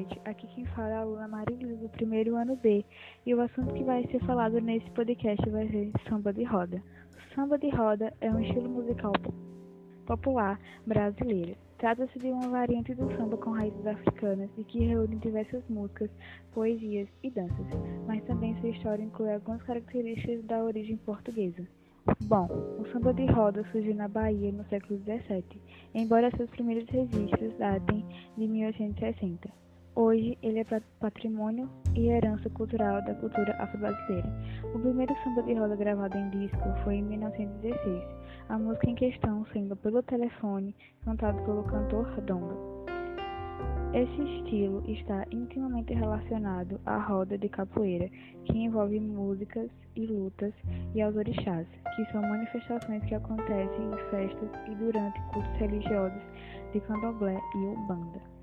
noite. Aqui quem fala é a aluna Marilisa do primeiro ano B e o assunto que vai ser falado nesse podcast vai ser samba de roda. Samba de roda é um estilo musical popular brasileiro. Trata-se de uma variante do samba com raízes africanas e que reúne diversas músicas, poesias e danças, mas também sua história inclui algumas características da origem portuguesa. Bom, o samba de roda surgiu na Bahia no século XVII, embora seus primeiros registros datem de 1860. Hoje, ele é patrimônio e herança cultural da cultura afro-brasileira. O primeiro samba de roda gravado em disco foi em 1916, a música em questão sendo pelo telefone, cantado pelo cantor Donga. Esse estilo está intimamente relacionado à roda de capoeira, que envolve músicas e lutas, e aos orixás, que são manifestações que acontecem em festas e durante cultos religiosos de candomblé e umbanda.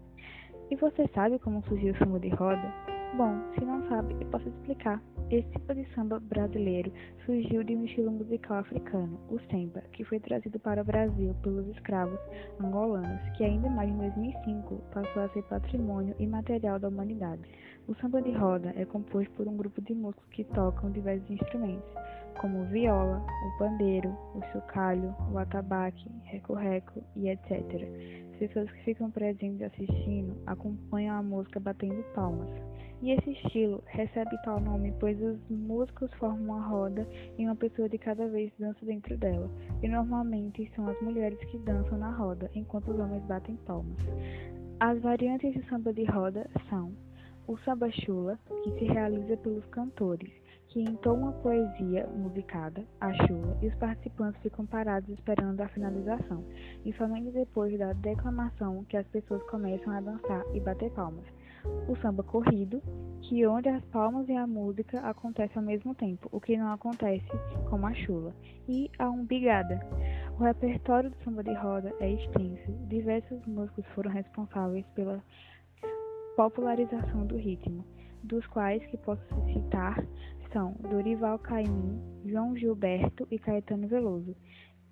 E você sabe como surgiu o samba de roda? Bom, se não sabe, eu posso explicar. Esse tipo de samba brasileiro surgiu de um estilo musical africano, o semba, que foi trazido para o Brasil pelos escravos angolanos, que ainda mais em 2005 passou a ser patrimônio imaterial da humanidade. O samba de roda é composto por um grupo de músicos que tocam diversos instrumentos, como viola, o pandeiro, o chocalho, o atabaque, reco-reco e etc. As pessoas que ficam presentes assistindo acompanham a música batendo palmas. E esse estilo recebe tal nome pois os músicos formam uma roda e uma pessoa de cada vez dança dentro dela. E normalmente são as mulheres que dançam na roda, enquanto os homens batem palmas. As variantes de samba de roda são o samba chula, que se realiza pelos cantores, que entoam uma poesia musicada, a chula, e os participantes ficam parados esperando a finalização, e somente depois da declamação que as pessoas começam a dançar e bater palmas o samba corrido, que onde as palmas e a música acontecem ao mesmo tempo, o que não acontece com a chula, e a umbigada. O repertório do samba de roda é extenso. Diversos músicos foram responsáveis pela popularização do ritmo, dos quais que posso citar são Dorival Caymmi, João Gilberto e Caetano Veloso,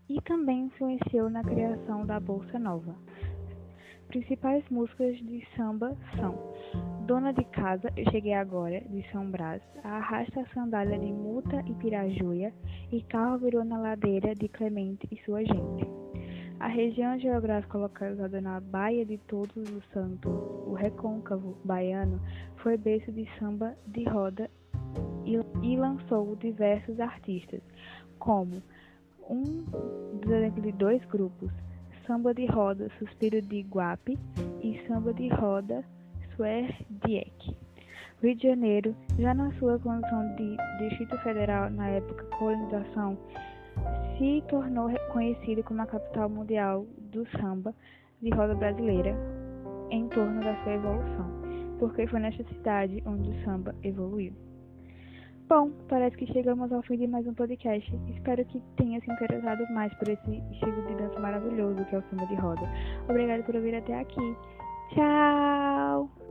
e também influenciou na criação da Bolsa Nova. Principais músicas de samba são Dona de Casa, Eu Cheguei Agora, de São Brás, Arrasta a Sandália de Muta e Pirajuia e Carro Virou na Ladeira, de Clemente e Sua Gente. A região geográfica localizada na Baía de Todos os Santos, o recôncavo baiano, foi berço de samba de roda e, lançou diversos artistas, como um dos exemplos de dois grupos, Samba de Roda Suspiro de Iguape e Samba de Roda Suer Dieck. Rio de Janeiro, já na sua condição de Distrito Federal na época colonização, se tornou conhecido como a capital mundial do samba de roda brasileira em torno da sua evolução, porque foi nesta cidade onde o samba evoluiu. Bom, parece que chegamos ao fim de mais um podcast. Espero que tenha se interessado mais por esse estilo de dança maravilhoso que é o samba de roda. Obrigado por ouvir até aqui. Tchau!